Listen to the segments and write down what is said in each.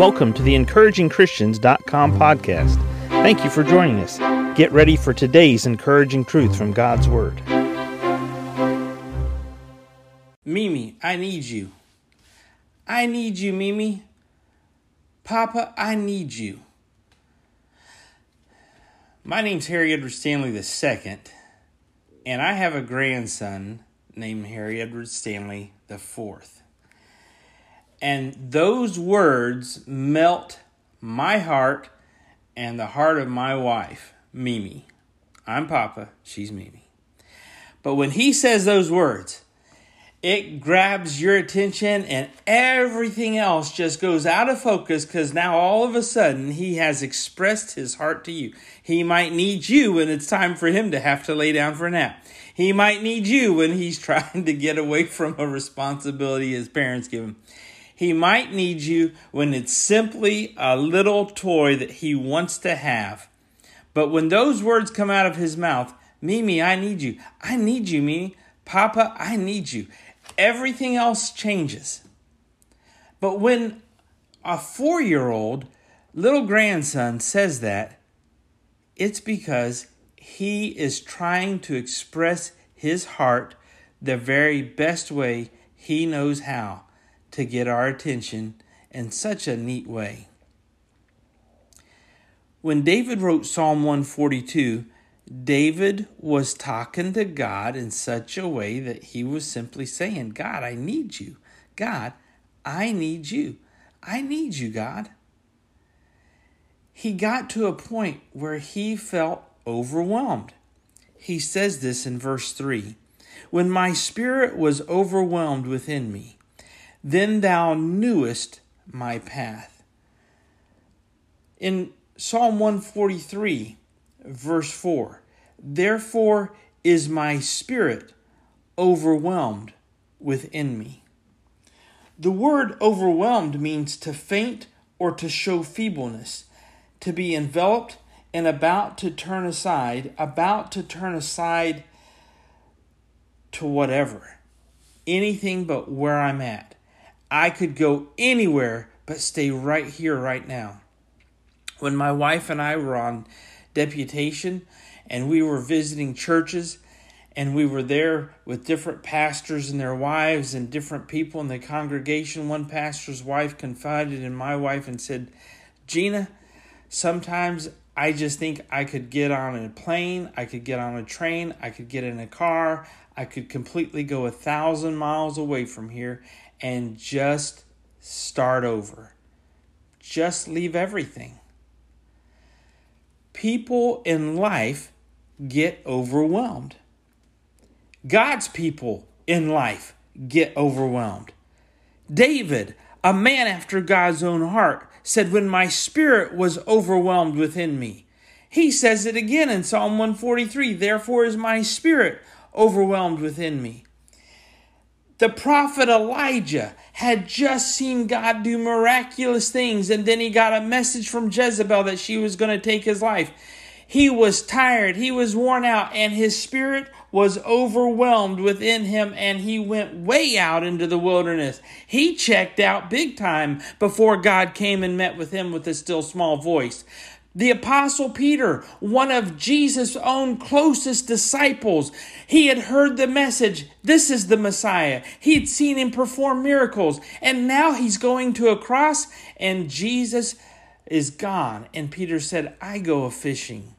Welcome to the encouragingchristians.com podcast. Thank you for joining us. Get ready for today's encouraging truth from God's Word. Mimi, I need you. I need you, Mimi. Papa, I need you. My name's Harry Edward Stanley II, and I have a grandson named Harry Edward Stanley IV. And those words melt my heart and the heart of my wife, Mimi. I'm Papa, she's Mimi. But when he says those words, it grabs your attention and everything else just goes out of focus because now all of a sudden he has expressed his heart to you. He might need you when it's time for him to have to lay down for a nap. He might need you when he's trying to get away from a responsibility his parents give him. He might need you when it's simply a little toy that he wants to have. But when those words come out of his mouth, Mimi, I need you. I need you, Mimi. Papa, I need you. Everything else changes. But when a four year old little grandson says that, it's because he is trying to express his heart the very best way he knows how to get our attention in such a neat way. When David wrote Psalm 142, David was talking to God in such a way that he was simply saying, God, I need you. God, I need you. I need you, God. He got to a point where he felt overwhelmed. He says this in verse 3 When my spirit was overwhelmed within me, then thou knewest my path. In Psalm 143, verse 4, therefore is my spirit overwhelmed within me. The word overwhelmed means to faint or to show feebleness, to be enveloped and about to turn aside, about to turn aside to whatever, anything but where I'm at. I could go anywhere but stay right here, right now. When my wife and I were on deputation and we were visiting churches and we were there with different pastors and their wives and different people in the congregation, one pastor's wife confided in my wife and said, Gina, sometimes I just think I could get on a plane, I could get on a train, I could get in a car, I could completely go a thousand miles away from here and just start over. Just leave everything. People in life get overwhelmed. God's people in life get overwhelmed. David, a man after God's own heart, said, When my spirit was overwhelmed within me. He says it again in Psalm 143 Therefore is my spirit overwhelmed within me. The prophet Elijah had just seen God do miraculous things, and then he got a message from Jezebel that she was going to take his life. He was tired, he was worn out, and his spirit was overwhelmed within him, and he went way out into the wilderness. He checked out big time before God came and met with him with a still small voice. The Apostle Peter, one of Jesus' own closest disciples, he had heard the message this is the Messiah. He had seen him perform miracles, and now he's going to a cross, and Jesus is gone. And Peter said, I go a fishing.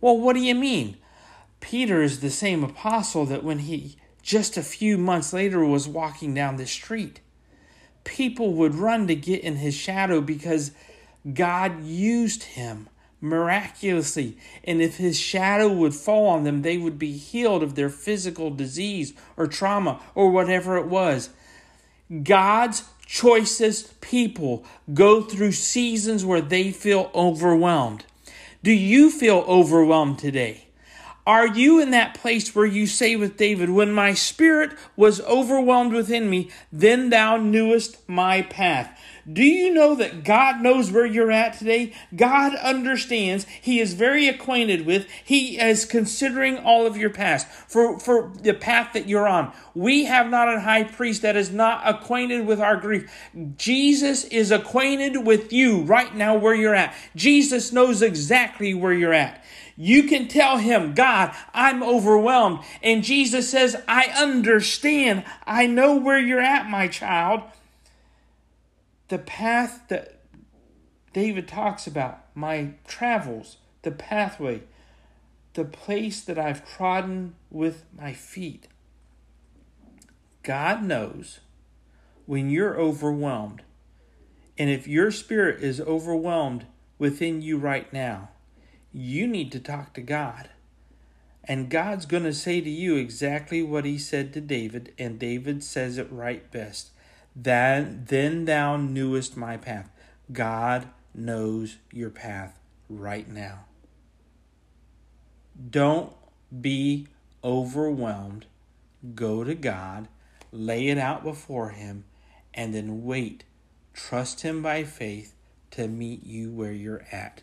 Well, what do you mean? Peter is the same apostle that when he just a few months later was walking down the street, people would run to get in his shadow because God used him miraculously. And if his shadow would fall on them, they would be healed of their physical disease or trauma or whatever it was. God's choicest people go through seasons where they feel overwhelmed. Do you feel overwhelmed today? Are you in that place where you say with David, When my spirit was overwhelmed within me, then thou knewest my path? Do you know that God knows where you're at today? God understands. He is very acquainted with. He is considering all of your past for, for the path that you're on. We have not a high priest that is not acquainted with our grief. Jesus is acquainted with you right now where you're at. Jesus knows exactly where you're at. You can tell him, God, I'm overwhelmed. And Jesus says, I understand. I know where you're at, my child the path that David talks about, my travels, the pathway, the place that I've trodden with my feet. God knows when you're overwhelmed. And if your spirit is overwhelmed within you right now, you need to talk to God. And God's going to say to you exactly what he said to David, and David says it right best. Then, then thou knewest my path. God knows your path right now. Don't be overwhelmed. Go to God, lay it out before Him, and then wait. Trust Him by faith to meet you where you're at.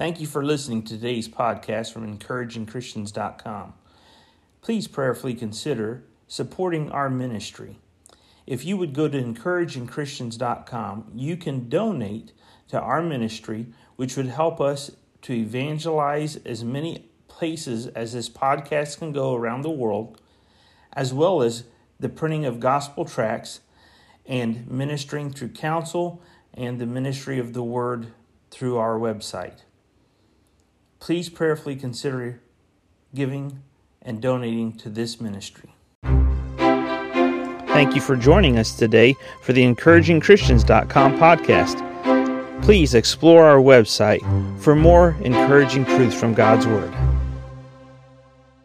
Thank you for listening to today's podcast from encouragingchristians.com. Please prayerfully consider supporting our ministry. If you would go to encouragingchristians.com, you can donate to our ministry, which would help us to evangelize as many places as this podcast can go around the world, as well as the printing of gospel tracts and ministering through counsel and the ministry of the word through our website please prayerfully consider giving and donating to this ministry. Thank you for joining us today for the encouragingchristians.com podcast. Please explore our website for more encouraging truths from God's Word.